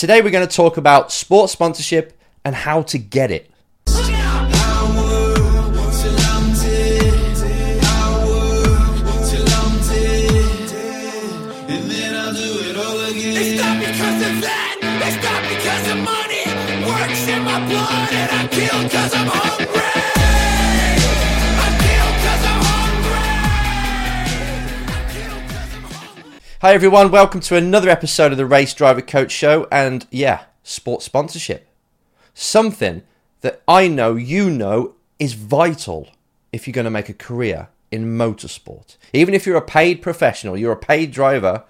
Today we're going to talk about sports sponsorship and how to get it. Hi everyone, welcome to another episode of the Race Driver Coach Show and yeah, sports sponsorship. Something that I know you know is vital if you're going to make a career in motorsport. Even if you're a paid professional, you're a paid driver,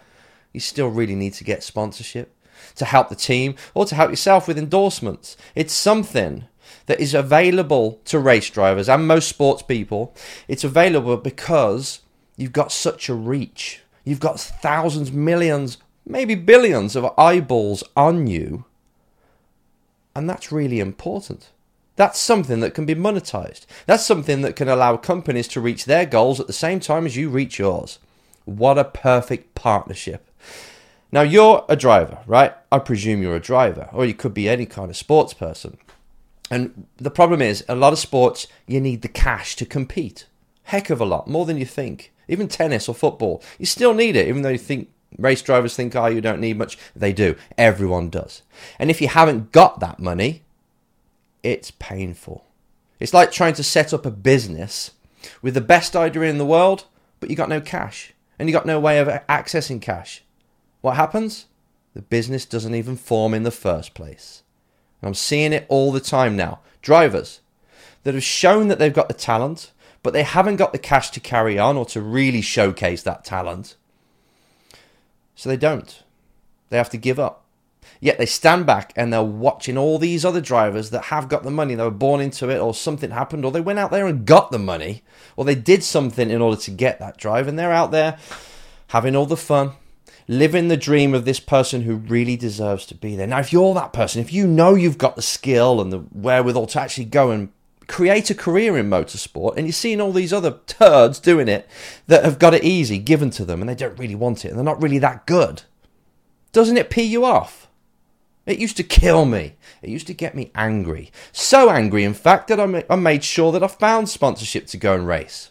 you still really need to get sponsorship to help the team or to help yourself with endorsements. It's something that is available to race drivers and most sports people. It's available because you've got such a reach. You've got thousands, millions, maybe billions of eyeballs on you. And that's really important. That's something that can be monetized. That's something that can allow companies to reach their goals at the same time as you reach yours. What a perfect partnership. Now, you're a driver, right? I presume you're a driver, or you could be any kind of sports person. And the problem is, a lot of sports, you need the cash to compete. Heck of a lot, more than you think. Even tennis or football, you still need it, even though you think race drivers think, oh, you don't need much. They do. Everyone does. And if you haven't got that money, it's painful. It's like trying to set up a business with the best idea in the world, but you got no cash and you got no way of accessing cash. What happens? The business doesn't even form in the first place. And I'm seeing it all the time now. Drivers that have shown that they've got the talent, but they haven't got the cash to carry on or to really showcase that talent. So they don't. They have to give up. Yet they stand back and they're watching all these other drivers that have got the money. They were born into it, or something happened, or they went out there and got the money, or they did something in order to get that drive, and they're out there having all the fun, living the dream of this person who really deserves to be there. Now, if you're that person, if you know you've got the skill and the wherewithal to actually go and create a career in motorsport, and you're seeing all these other turds doing it that have got it easy given to them, and they don't really want it, and they're not really that good, doesn't it pee you off? It used to kill me. It used to get me angry. So angry, in fact, that I ma- I made sure that I found sponsorship to go and race.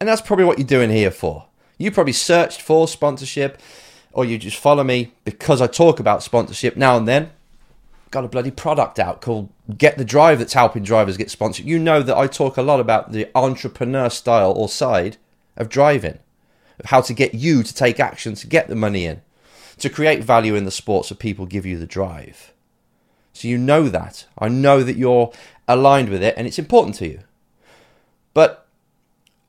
And that's probably what you're doing here for. You probably searched for sponsorship, or you just follow me because I talk about sponsorship now and then. Got a bloody product out called Get the Drive that's helping drivers get sponsored. You know that I talk a lot about the entrepreneur style or side of driving, of how to get you to take action to get the money in to create value in the sport so people give you the drive. So you know that. I know that you're aligned with it and it's important to you. But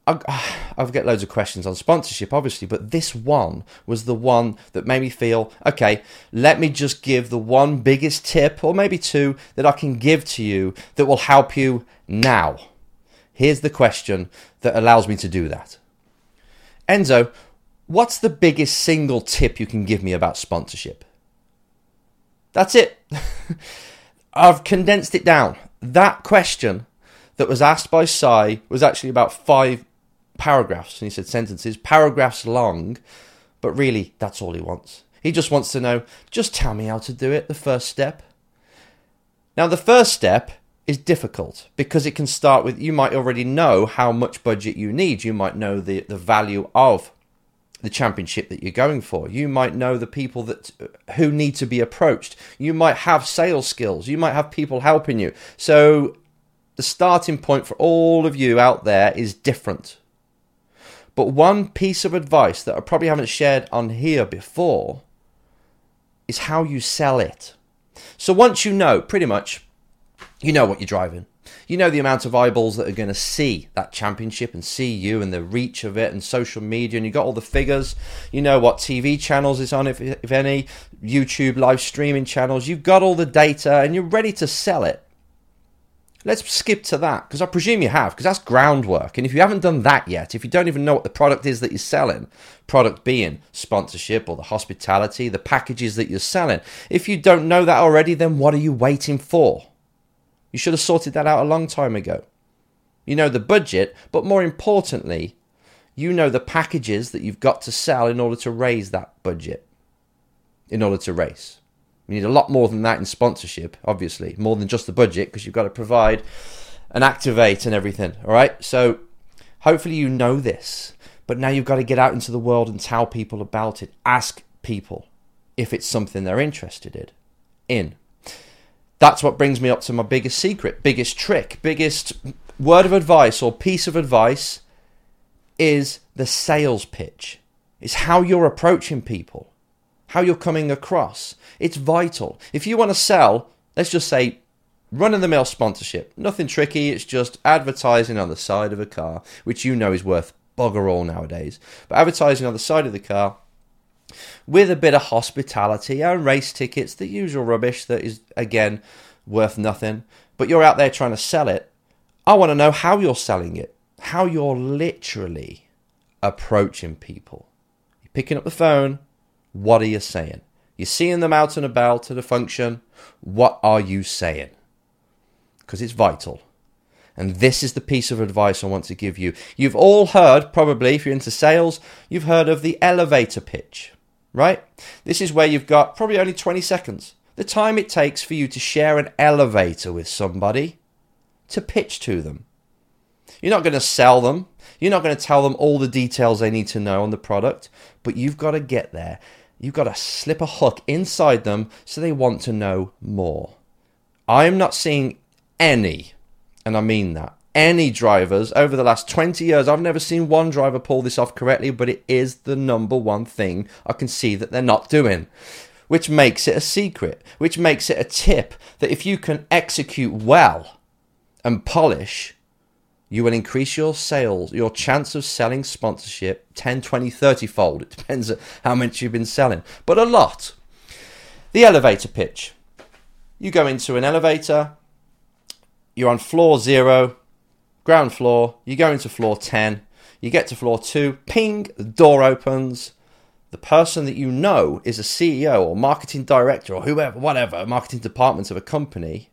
I, I've got loads of questions on sponsorship, obviously, but this one was the one that made me feel okay, let me just give the one biggest tip, or maybe two, that I can give to you that will help you now. Here's the question that allows me to do that. Enzo, what's the biggest single tip you can give me about sponsorship? That's it. I've condensed it down. That question that was asked by Si was actually about five paragraphs, and he said sentences, paragraphs long, but really, that's all he wants. He just wants to know, just tell me how to do it, the first step. Now, the first step is difficult because it can start with you might already know how much budget you need. You might know the, the value of the championship that you're going for. You might know the people that who need to be approached. You might have sales skills. You might have people helping you. So the starting point for all of you out there is different. But one piece of advice that I probably haven't shared on here before is how you sell it. So once you know pretty much you know what you're driving. You know the amount of eyeballs that are going to see that championship and see you and the reach of it and social media, and you got all the figures. You know what TV channels it's on, if, if any, YouTube live streaming channels. You've got all the data and you're ready to sell it. Let's skip to that because I presume you have, because that's groundwork. And if you haven't done that yet, if you don't even know what the product is that you're selling, product being sponsorship or the hospitality, the packages that you're selling, if you don't know that already, then what are you waiting for? You should have sorted that out a long time ago. You know the budget, but more importantly, you know the packages that you've got to sell in order to raise that budget, in order to race. You need a lot more than that in sponsorship, obviously, more than just the budget, because you've got to provide and activate and everything. All right. So hopefully you know this, but now you've got to get out into the world and tell people about it. Ask people if it's something they're interested in. In. That's what brings me up to my biggest secret, biggest trick, biggest word of advice or piece of advice is the sales pitch. It's how you're approaching people, how you're coming across. It's vital. If you want to sell, let's just say run of the mill sponsorship, nothing tricky, it's just advertising on the side of a car, which you know is worth bugger all nowadays. But advertising on the side of the car with a bit of hospitality and race tickets, the usual rubbish that is, again, worth nothing. But you're out there trying to sell it. I want to know how you're selling it, how you're literally approaching people. You're picking up the phone. What are you saying? You're seeing them out and about at a function. What are you saying? Because it's vital. And this is the piece of advice I want to give you. You've all heard, probably, if you're into sales, you've heard of the elevator pitch, right? This is where you've got probably only 20 seconds. The time it takes for you to share an elevator with somebody to pitch to them. You're not going to sell them. You're not going to tell them all the details they need to know on the product, but you've got to get there. You've got to slip a hook inside them so they want to know more. I'm not seeing any and I mean that. Any drivers over the last 20 years, I've never seen one driver pull this off correctly, but it is the number one thing I can see that they're not doing. Which makes it a secret, which makes it a tip that if you can execute well and polish, you will increase your sales, your chance of selling sponsorship 10, 20, 30 fold. It depends on how much you've been selling, but a lot. The elevator pitch. You go into an elevator, you're on floor zero, ground floor, you go into floor 10, you get to floor two, ping, the door opens. The person that you know is a CEO or marketing director or whoever, whatever, marketing department of a company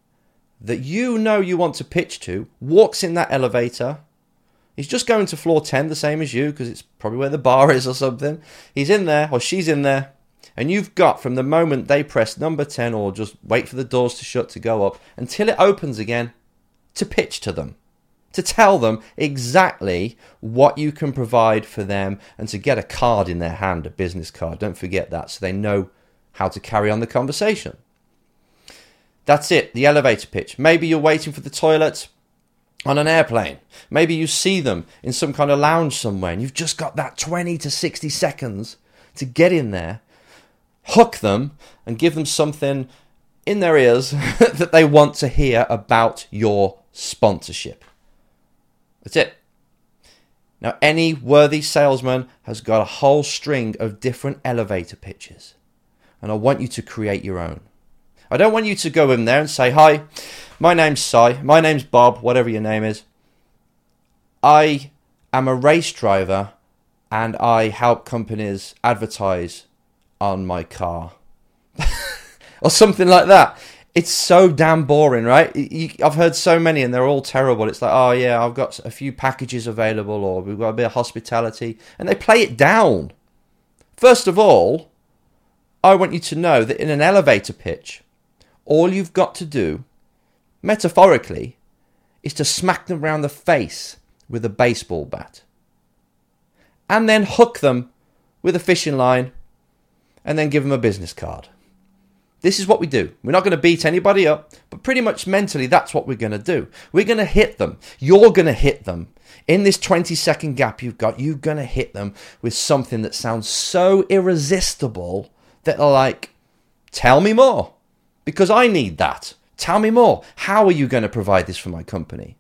that you know you want to pitch to walks in that elevator. He's just going to floor 10, the same as you, because it's probably where the bar is or something. He's in there, or she's in there, and you've got from the moment they press number 10 or just wait for the doors to shut to go up until it opens again, to pitch to them, to tell them exactly what you can provide for them, and to get a card in their hand, a business card. Don't forget that, so they know how to carry on the conversation. That's it, the elevator pitch. Maybe you're waiting for the toilet on an airplane. Maybe you see them in some kind of lounge somewhere and you've just got that 20 to 60 seconds to get in there, hook them, and give them something in their ears that they want to hear about your sponsorship. That's it. Now, any worthy salesman has got a whole string of different elevator pitches, and I want you to create your own. I don't want you to go in there and say, Hi, my name's Si, my name's Bob, whatever your name is. I am a race driver and I help companies advertise on my car. or something like that it's so damn boring, right? I've heard so many and they're all terrible. It's like, oh yeah, I've got a few packages available, or we've got a bit of hospitality, and they play it down. First of all, I want you to know that in an elevator pitch, all you've got to do, metaphorically, is to smack them round the face with a baseball bat. And then hook them with a fishing line and then give them a business card. This is what we do. We're not going to beat anybody up, but pretty much mentally, that's what we're going to do. We're going to hit them. You're going to hit them. In this 20 second gap you've got, you're going to hit them with something that sounds so irresistible that they're like, tell me more, because I need that. Tell me more. How are you going to provide this for my company?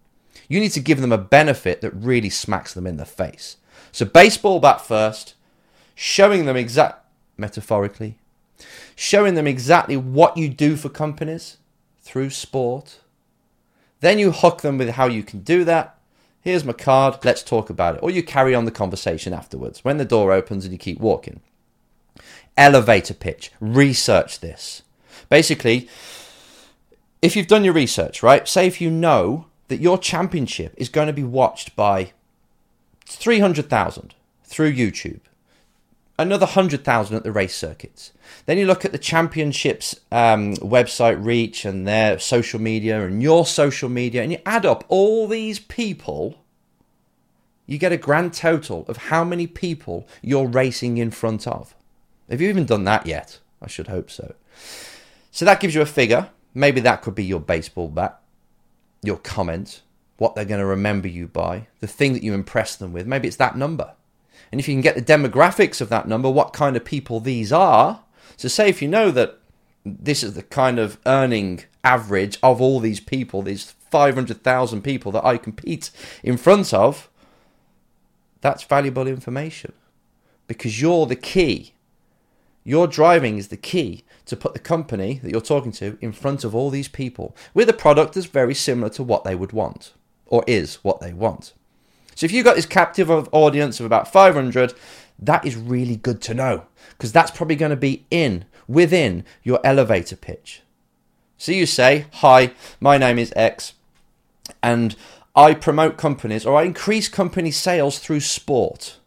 You need to give them a benefit that really smacks them in the face. So, baseball bat first, showing them exact, metaphorically, showing them exactly what you do for companies through sport. Then you hook them with how you can do that. Here's my card, let's talk about it. Or you carry on the conversation afterwards when the door opens and you keep walking. Elevator pitch, research this. Basically, if you've done your research, right? Say if you know that your championship is going to be watched by 300,000 through YouTube another 100,000 at the race circuits. Then you look at the championships um, website reach and their social media and your social media, and you add up all these people, you get a grand total of how many people you're racing in front of. Have you even done that yet? I should hope so. So that gives you a figure. Maybe that could be your baseball bat, your comment, what they're going to remember you by, the thing that you impress them with. Maybe it's that number. And if you can get the demographics of that number, what kind of people these are. So, say if you know that this is the kind of earning average of all these people, these 500,000 people that I compete in front of, that's valuable information because you're the key. Your driving is the key to put the company that you're talking to in front of all these people with a product that's very similar to what they would want or is what they want. So if you've got this captive audience of about 500, that is really good to know because that's probably going to be in within your elevator pitch. So you say, "Hi, my name is X and I promote companies or I increase company sales through sport."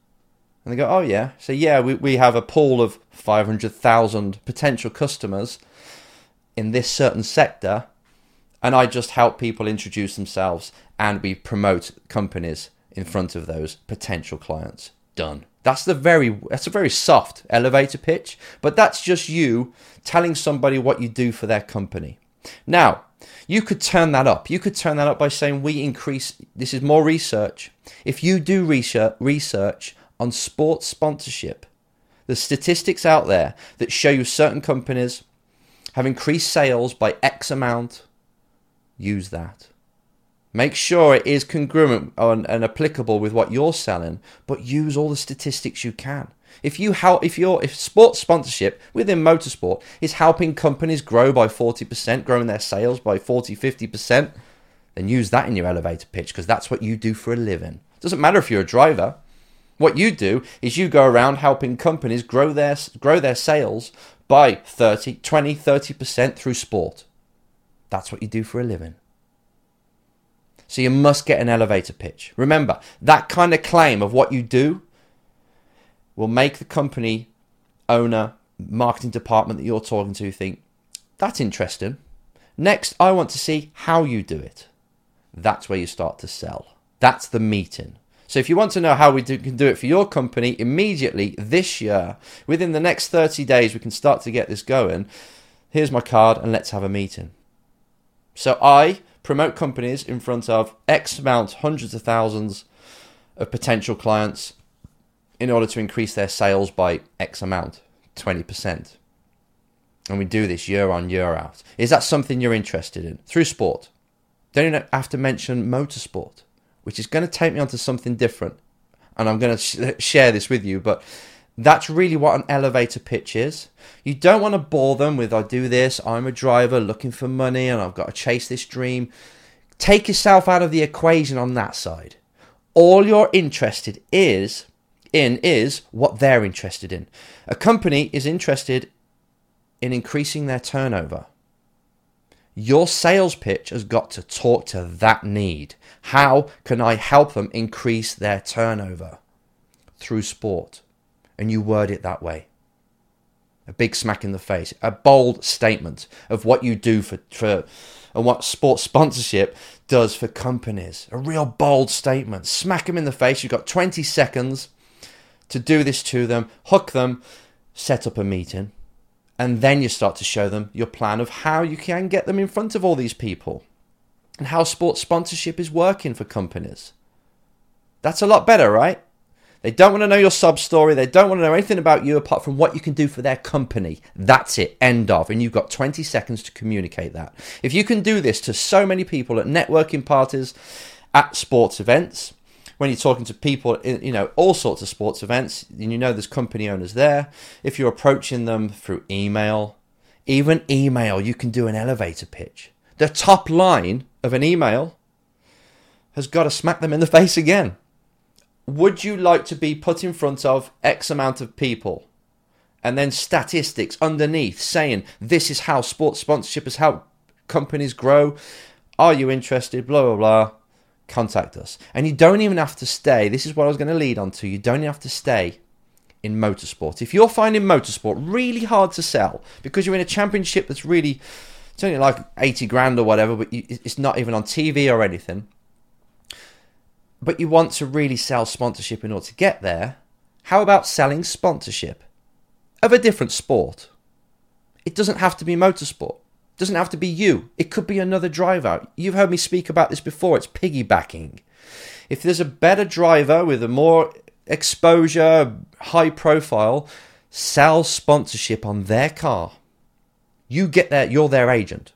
And they go, "Oh yeah." So yeah, we we have a pool of 500,000 potential customers in this certain sector and I just help people introduce themselves and we promote companies in front of those potential clients. Done. That's the very that's a very soft elevator pitch, but that's just you telling somebody what you do for their company. Now, you could turn that up. You could turn that up by saying we increase this is more research. If you do research research on sports sponsorship, the statistics out there that show you certain companies have increased sales by X amount, use that. Make sure it is congruent and, applicable with what you're selling, but use all the statistics you can. If you help, if your if sports sponsorship within motorsport is helping companies grow by 40%, growing their sales by 40, 50%, then use that in your elevator pitch because that's what you do for a living. Doesn't matter if you're a driver. What you do is you go around helping companies grow their grow their sales by 30, 20, 30% through sport. That's what you do for a living. So you must get an elevator pitch. Remember, that kind of claim of what you do will make the company owner, marketing department that you're talking to think, that's interesting. Next, I want to see how you do it. That's where you start to sell. That's the meeting. So if you want to know how we do, can do it for your company immediately this year, within the next 30 days, we can start to get this going. Here's my card and let's have a meeting. So I promote companies in front of X amount, hundreds of thousands of potential clients in order to increase their sales by X amount, 20%. And we do this year on, year out. Is that something you're interested in? Through sport. Don't even have to mention motorsport, which is going to take me onto something different. And I'm going to sh- share this with you, but that's really what an elevator pitch is. You don't want to bore them with, I do this, I'm a driver looking for money and I've got to chase this dream. Take yourself out of the equation on that side. All you're interested is in is what they're interested in. A company is interested in increasing their turnover. Your sales pitch has got to talk to that need. How can I help them increase their turnover? Through sport and you word it that way. A big smack in the face, a bold statement of what you do for, for and what sports sponsorship does for companies. A real bold statement. Smack them in the face. You've got 20 seconds to do this to them, hook them, set up a meeting, and then you start to show them your plan of how you can get them in front of all these people and how sports sponsorship is working for companies. That's a lot better, right? They don't want to know your sub story. They don't want to know anything about you apart from what you can do for their company. That's it. End of. And you've got 20 seconds to communicate that. If you can do this to so many people at networking parties, at sports events, when you're talking to people in you know all sorts of sports events and you know there's company owners there if you're approaching them through email even email you can do an elevator pitch the top line of an email has got to smack them in the face again would you like to be put in front of X amount of people? And then statistics underneath saying this is how sports sponsorship has helped companies grow. Are you interested? Blah, blah, blah. Contact us. And you don't even have to stay. This is what I was going to lead on to. You don't have to stay in motorsport. If you're finding motorsport really hard to sell because you're in a championship that's really it's only like 80 grand or whatever, but you, it's not even on TV or anything. But you want to really sell sponsorship in order to get there. How about selling sponsorship of a different sport? It doesn't have to be motorsport. Doesn't have to be you. It could be another driver. You've heard me speak about this before. It's piggybacking. If there's a better driver with a more exposure, high profile, sell sponsorship on their car. You get there, you're their agent.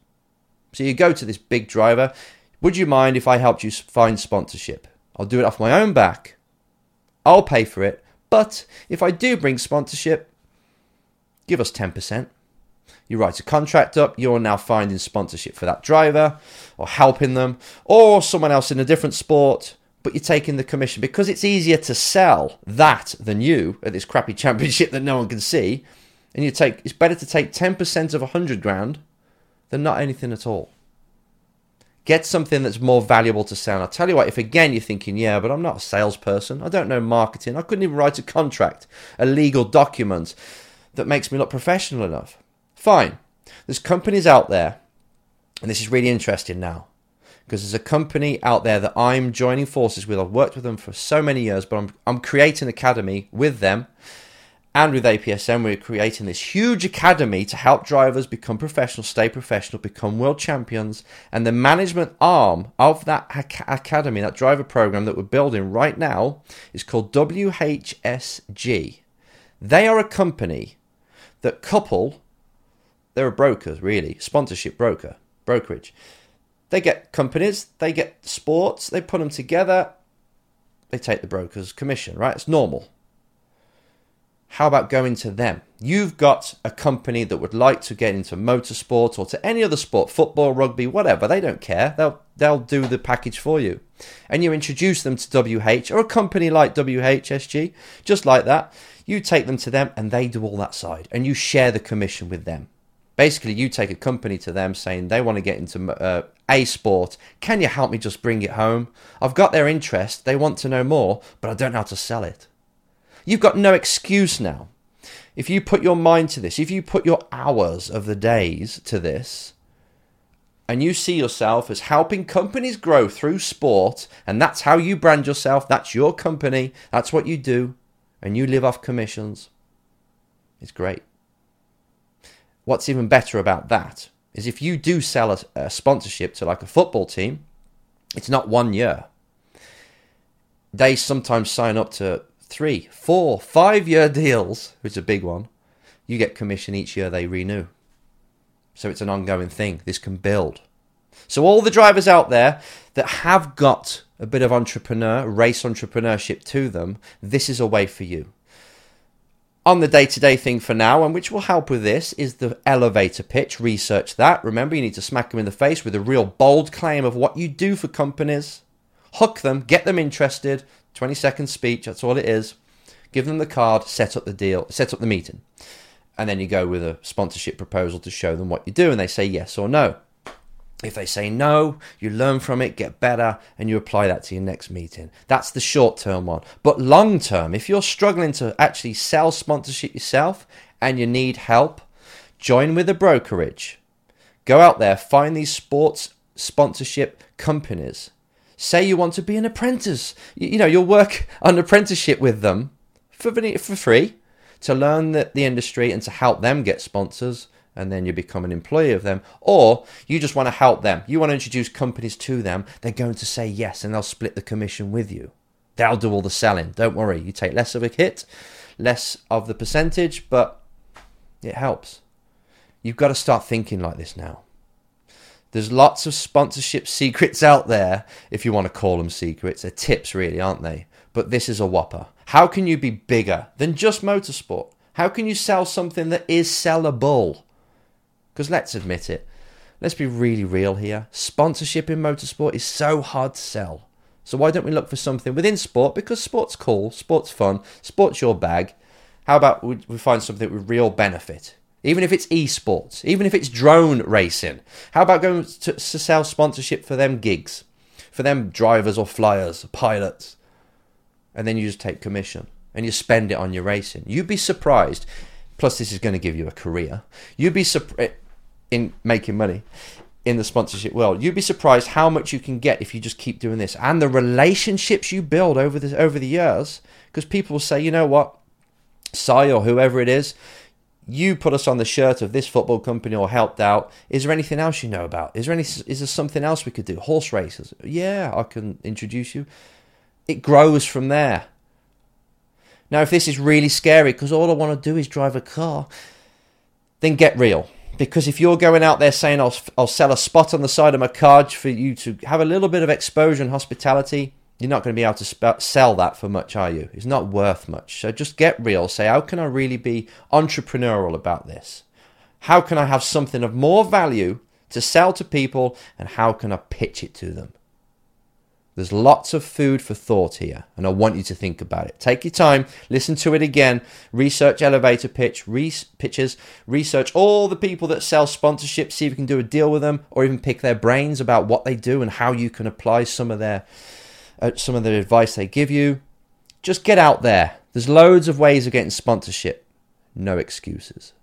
So you go to this big driver. Would you mind if I helped you find sponsorship? I'll do it off my own back. I'll pay for it. But if I do bring sponsorship, give us 10%. You write a contract up, you're now finding sponsorship for that driver or helping them or someone else in a different sport but you're taking the commission because it's easier to sell that than you at this crappy championship that no one can see. And you take it's better to take 10% of a 100 grand than not anything at all. Get something that's more valuable to sell. I'll tell you what, if again you're thinking, yeah, but I'm not a salesperson, I don't know marketing, I couldn't even write a contract, a legal document that makes me look professional enough. Fine. There's companies out there, and this is really interesting now because there's a company out there that I'm joining forces with. I've worked with them for so many years, but I'm, I'm creating an academy with them and with APSM. We're creating this huge academy to help drivers become professional, stay professional, become world champions. And the management arm of that academy, that driver program that we're building right now, is called WHSG. They are a company that couple, they're a broker, really, sponsorship broker, brokerage they get companies, they get sports, they put them together, they take the broker's commission, right? It's normal. How about going to them? You've got a company that would like to get into motorsport or to any other sport, football, rugby, whatever. They don't care. They'll they'll do the package for you. And you introduce them to WH or a company like WHSG, just like that. You take them to them and they do all that side and you share the commission with them. Basically, you take a company to them saying they want to get into uh, a sport. Can you help me just bring it home? I've got their interest. They want to know more, but I don't know how to sell it. You've got no excuse now. If you put your mind to this, if you put your hours of the days to this, and you see yourself as helping companies grow through sport, and that's how you brand yourself, that's your company, that's what you do, and you live off commissions, it's great. What's even better about that is if you do sell a, a sponsorship to like a football team, it's not one year. They sometimes sign up to three, four, five year deals, which is a big one. You get commission each year they renew. So it's an ongoing thing. This can build. So, all the drivers out there that have got a bit of entrepreneur, race entrepreneurship to them, this is a way for you on the day to day thing for now, and which will help with this, is the elevator pitch. Research that. Remember, you need to smack them in the face with a real bold claim of what you do for companies. Hook them, get them interested. 20 second speech, that's all it is. Give them the card, set up the deal, set up the meeting. And then you go with a sponsorship proposal to show them what you do, and they say yes or no. If they say no, you learn from it, get better, and you apply that to your next meeting. That's the short term one. But long term, if you're struggling to actually sell sponsorship yourself and you need help, join with a brokerage. Go out there, find these sports sponsorship companies. Say you want to be an apprentice. You, know, you'll work an apprenticeship with them for, free to learn the, the industry and to help them get sponsors and then you become an employee of them, or you just want to help them. You want to introduce companies to them. They're going to say yes, and they'll split the commission with you. They'll do all the selling. Don't worry. You take less of a hit, less of the percentage, but it helps. You've got to start thinking like this now. There's lots of sponsorship secrets out there, if you want to call them secrets. They're tips, really, aren't they? But this is a whopper. How can you be bigger than just motorsport? How can you sell something that is sellable? Because let's admit it, let's be really real here. Sponsorship in motorsport is so hard to sell. So why don't we look for something within sport? Because sport's cool, sport's fun, sport's your bag. How about we find something with real benefit? Even if it's esports, even if it's drone racing. How about going to, to sell sponsorship for them gigs? For them drivers or flyers, pilots. And then you just take commission. and you spend it on your racing. You'd be surprised. Plus, this is going to give you a career. You'd be surprised eh, in making money in the sponsorship world. You'd be surprised how much you can get if you just keep doing this, and the relationships you build over the over the years. Because people will say, you know what, Si or whoever it is, you put us on the shirt of this football company or helped out. Is there anything else you know about? Is there any? Is there something else we could do? Horse races? Yeah, I can introduce you. It grows from there. Now, if this is really scary because all I want to do is drive a car, then get real. Because if you're going out there saying, I'll, I'll sell a spot on the side of my car for you to have a little bit of exposure and hospitality, you're not going to be able to sp- sell that for much, are you? It's not worth much. So just get real. Say, how can I really be entrepreneurial about this? How can I have something of more value to sell to people and how can I pitch it to them? There's lots of food for thought here, and I want you to think about it. Take your time, listen to it again, research elevator pitch, re- pitches, research all the people that sell sponsorships, see if you can do a deal with them, or even pick their brains about what they do and how you can apply some of their uh, some of the advice they give you. Just get out there. There's loads of ways of getting sponsorship. No excuses.